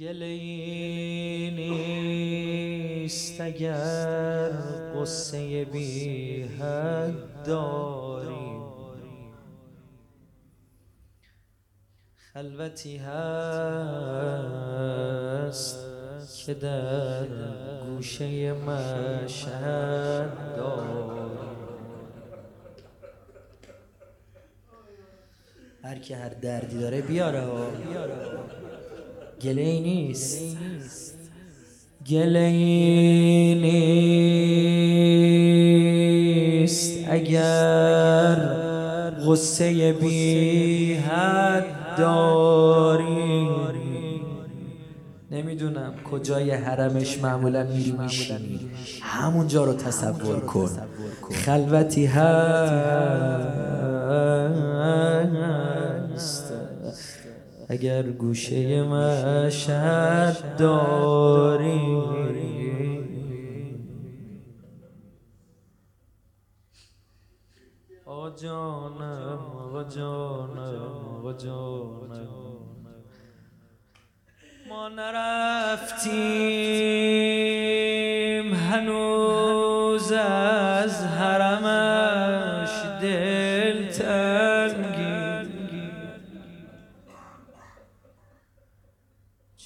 گله نیست اگر قصه بی حد داریم. خلوتی هست که در گوشه مشهد داریم. هر که هر دردی داره بیاره گله نیست. گله نیست. اگر غصه بی حد داری نمی‌دونم کجای حرمش معمولا میری میشینی. همونجا رو تصور کن. خلوتی هست. اگر گوشه مشهد داری. آقا جانم آقا جانم آقا جانم. ما نرفتیم هنوز از حرمش دل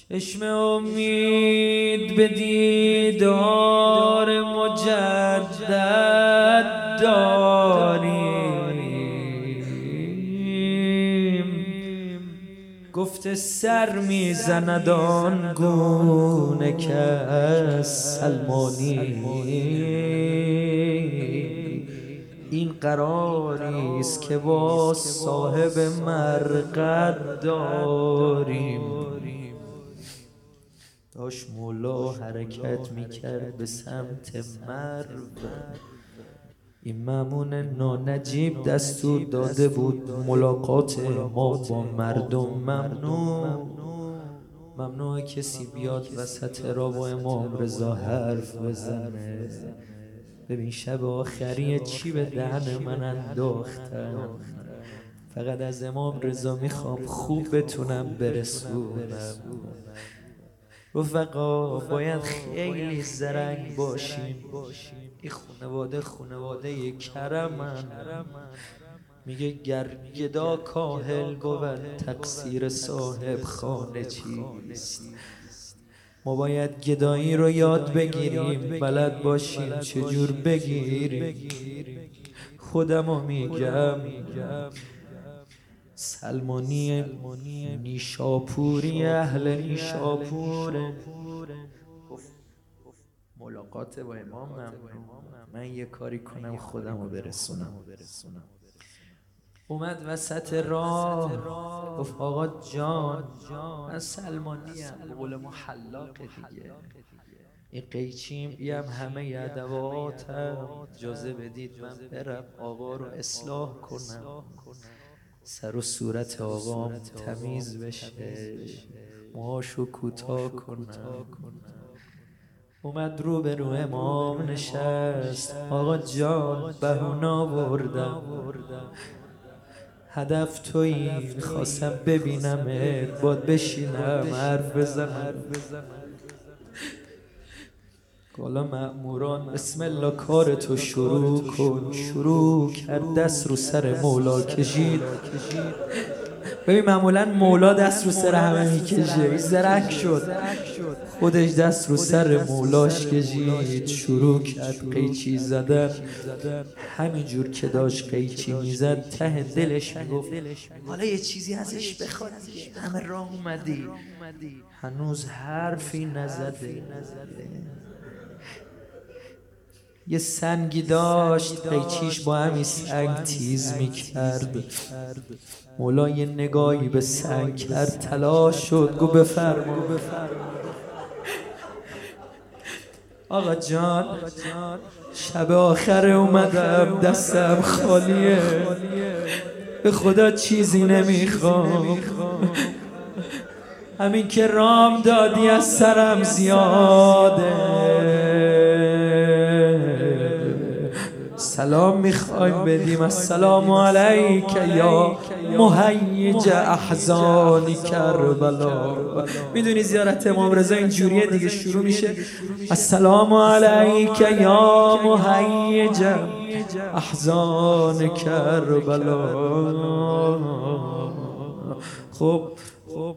چشم امید به دیدار مجدد داریم. گفته سر می‌زند آن گونه که سلمانی. این قراری است که با صاحب مرقد داریم. داشت مولا حرکت می‌کرد به سمت مرو. این ممون نانجیب دستور داده بود ملاقات ما با مردم ممنوع. ممنوع کسی بیاد وسط را با امام رضا حرف بزنه. ببین شب آخری چی به دهن من انداختن فقط از امام رضا می‌خوام خوب بتونم برسونم. رفقا باید خیلی زرنگ باشیم. این خونواده خونواده کرمن. میگه گر گدا کاهل بود تقصیر صاحب خانه چیست؟ ما باید گدایی رو یاد بگیریم. بلد باشیم چجور بگیریم؟ خودمو میگم. سلمانی نیشاپوری اهل نیشاپوره. ملاقات با امام من یه کاری کنم خودم رو برسونم. اومد وسط راه. گفت آقا جان من سلمانی هم قول ما دیگه. این قیچیم بیم همه ادواتم. اجازه بدید من برم آقا رو اصلاح کنم. سر و صورت آقام تمیز بشه. موهاشو کوتاه کنم. اومد رو به رو امام نشست. آقا جان بهونا بردم هدف تویی خواستم ببینمت. باد بشینم حرف بزنم. حالا مأموران بسم الله کار تو شروع کن. شروع کرد دست رو سر مولا کشید. ببین معمولا مولا دست رو سر همه می‌کشه. زرک شد. خودش دست رو سر مولاش کشید. شروع کرد قیچی زدن. همینجور که داشت قیچی می‌زد ته دلش می‌گفت حالا یه چیزی ازش بخواد همه راه اومدی. هنوز حرفی نزده. یه سنگی داشت. قیچیش با همین سنگ تیز می‌کرد. مولا یه نگاهی به سنگ کرد. تلاش شد. گو بفرما. آقا جان شب آخر اومدم دستم خالیه. به خدا چیزی نمی‌خوام. همین که رام دادی از سرم زیاده. سلام می‌خوایم بدیم السلام علیک یا مهیج احزان کربلا. می‌دونی زیارت امام رضا این جوریه دیگه شروع میشه. السلام علیک یا مهیج احزان کربلا. خب. خب.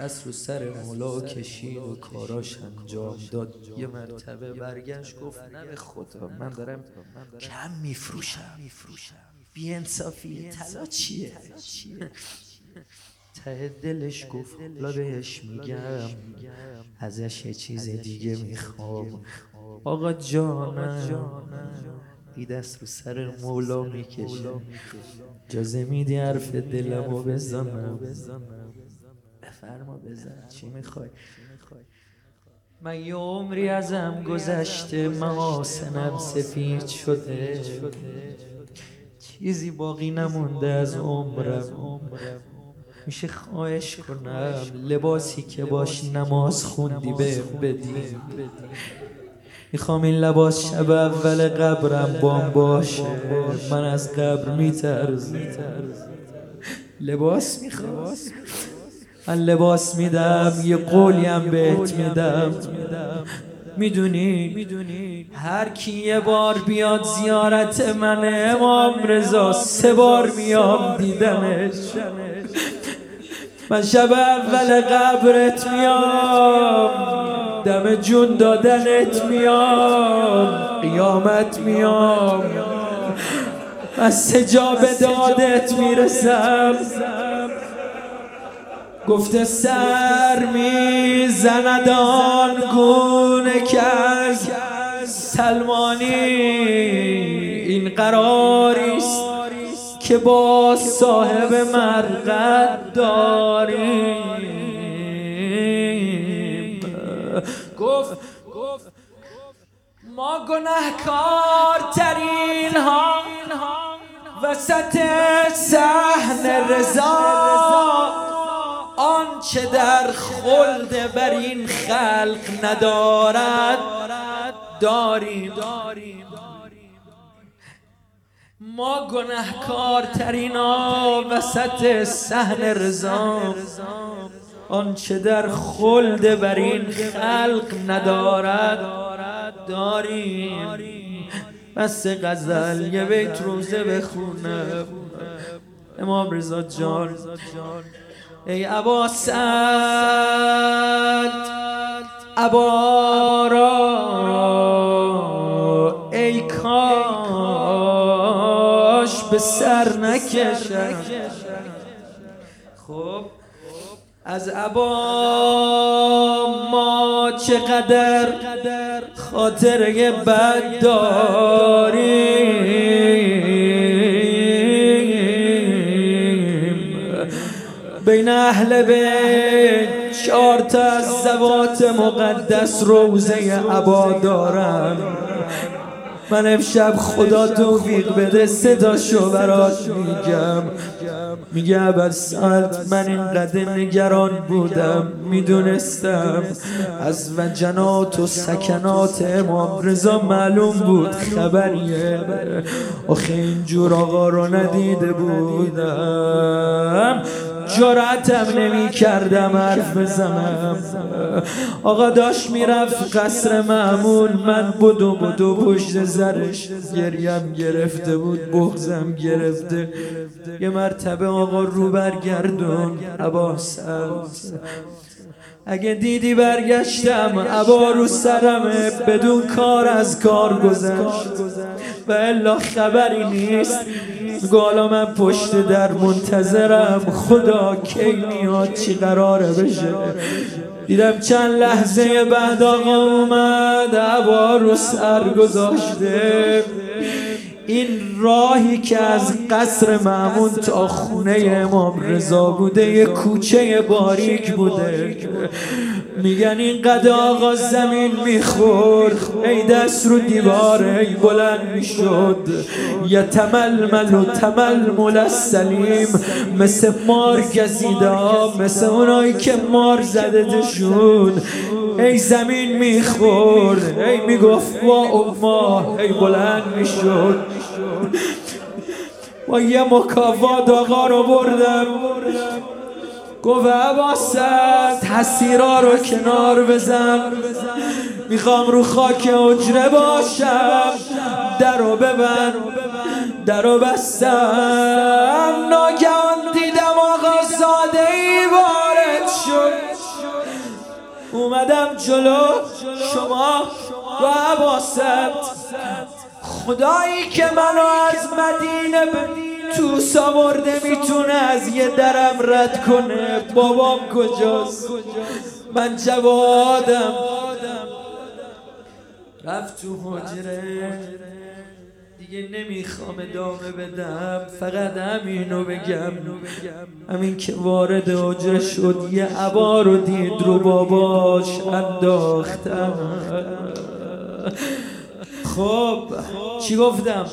دست رو سر مولا کشید و کاراش انجام داد. یه مرتبه برگشت گفت نه به خدا من دارم کم میفروشم. بی انصافی طلا چیه؟ ته دلش گفت لا بهش میگم ازش یه چیز دیگه می‌خوام. آقا جانم. ای دست رو سر مولا می‌کشه جازه میدی حرف دلمو بزنم. بفرما بزن چی می‌خوای؟ من یه عمری ازم گذشته محاسنم سفید شده. چیزی باقی نمونده از عمرم. میشه خواهش کنم لباسی که باش نماز خوندی به بدی. می‌خوام این لباس شب اول قبرم بام باشه. من از قبر میترزم. لباس می‌خوام. من لباس میدم یه قولیم بهت میدم. می‌دونی؟ هر کی یه بار بیاد زیارت من امام رضا سه بار میام دیدنش من شب اول قبرت میام دم جون دادنت میام قیامت میام. از سجاب دادت می‌رسم. گفته سر می‌زند آن گونه که سلمانی. این قراریست که با صاحب مرقد داریم. گفت ما گناهکار ترین ها وسط سحن رضا. آنچه در خلد بر این خلق ندارد. داریم ما گناهکار ها وسط سحن رضا. آنچه در خلد بر این خلق ندارد. داریم. بس غزل یه بیت روزه بخونم. امام رضا جان. ای عبا سعد عبارا ای کاش به سر نکشم. خب از عبا ما چقدر خاطره بد بین اهل بیت چهار تا از زوات مقدس روزه عبا دارم. من امشب خدا توفیق بده صداشو برات میگم. میگه اول سالت من اینقدر نگران بودم می‌دونستم. از وجنات و سکنات امام رضا معلوم بود خبریه. آخه اینجور آقا رو ندیده بودم. جرأتم نمی کردم حرف بزنم. آقا داشت می‌رفت قصر معمول. من بدو بدو پشت زرش گریم گرفته بود بغزم گرفته. یه مرتبه آقا رو برگردون عباس اگه دیدی برگشتم عبا رو سرمه بدون کار از کار گذشت. و الا خبری نیست. گالا من پشت در منتظرم. خدا کی میاد چی قراره بشه؟ دیدم چند لحظه بعد آقا اومد عبا رو سر گذاشته. این راهی که از قصر معمون تا خونه امام رضا بوده یه کوچه باریک بوده. میگن این قد آقا زمین می‌خورد ای دست رو دیوار ای بلند می‌شد. یا تململ و تململ سلیم مثل مار گزیده مثل اونایی که مار زده دشون ای زمین می‌خورد ای می‌گفت با ما ای بلند می‌شد. با یه مکافات آقا رو بردم. گفت عباست حسیرا رو کنار بزن. می‌خوام رو خاک اجره باشم. در رو ببن در رو بستم. ناگهان اومدم جلو شما و عباست خدایی که منو از مدینه تو ساورده می‌تونه از یه درم رد کنه. بابام کجاست؟ من جوادم. رفت تو حجره. دیگه نمی‌خوام ادامه بدم. فقط همینو بگم. همین که وارد حجره شد یه عبا رو دید رو باباش انداختم. خب چی گفتم؟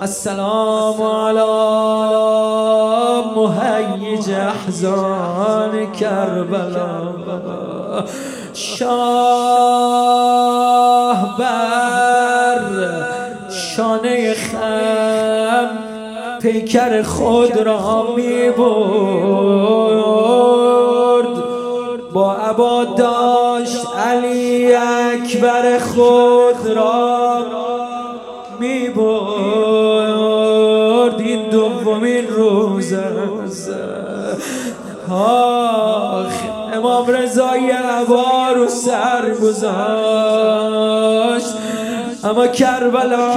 السلام علی مهیج احزان کربلا. شاه بر شانه خم پیکر خود را می برد با عبا داشت علی اکبر خود را می برد این دومین روز آخ امام رضای عبا رو سر گذاشت. اما کربلا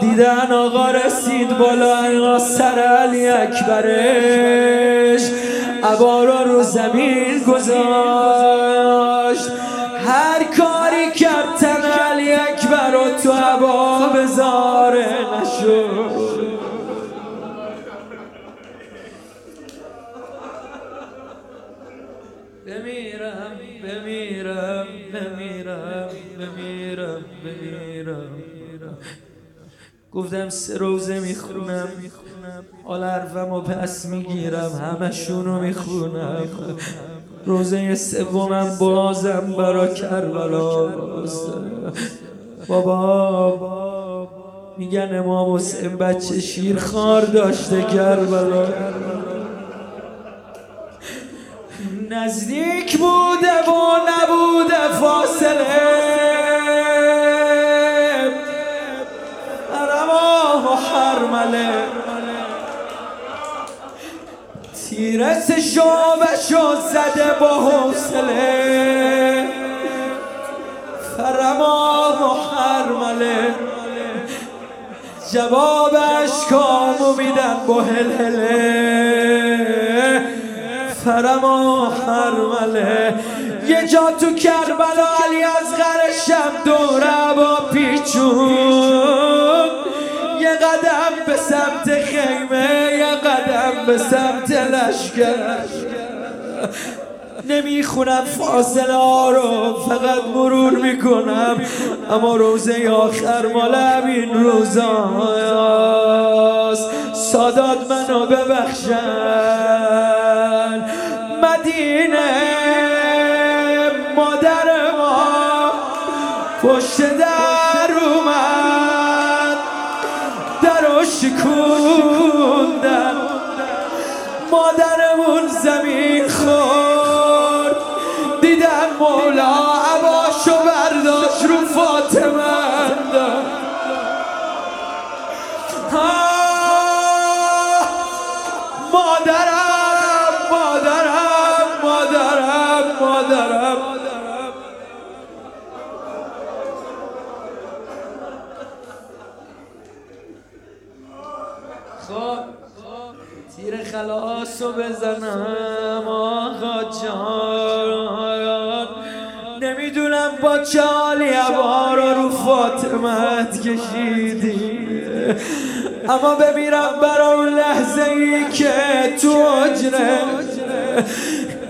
دیدن آقا رسید بالا سر علی اکبرش. عبا رو زمین گذاشت. هر کاری کرد تن علی اکبر رو تو عبا بذاره بمیرم بمیرم بمیرم بمیرم بمیرم. گفتم سه روزه می‌خونم حال حرفم و پس می‌گیرم همشونو می‌خونم. روزه سومم بازم برا کربلا بابا میگن امام حسین بچه شیر خار داشته کربلا. نزدیک بوده و نبوده فاصله. رماه و حرمله. تیرس شو زده با حوصله. فرماه و حرمله. جوابش کامو میدن با هلهله. فرما حرمله یه جا تو کربلا علی از غرشم دوره با پیچون. یه قدم به سمت خیمه یه قدم به سمت لشکر. نمی‌خونم فاصله ها رو فقط مرور می‌کنم. اما روزه آخر مال همین روزاست سادات منو ببخشن. مدینه مادر ما پشت در اومد در مادرمون زمین خورد خلاصو بزنم آقا جان. نمی‌دونم با چالی عبارا رو فاطمت کشیدی. اما بمیرم برا اون لحظه ای که تو اجره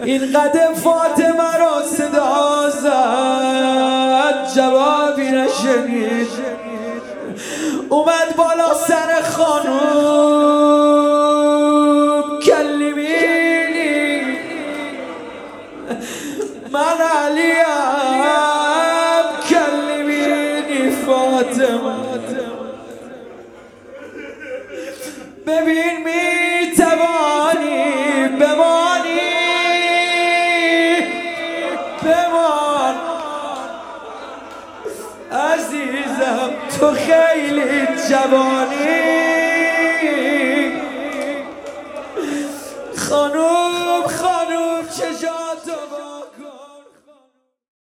این قدم فاطمه رو صدا زد جوابی نشنید. اومد بالا سر خانوم. ببین می توانی بمانی. بمان عزیزم تو خیلی جوانی.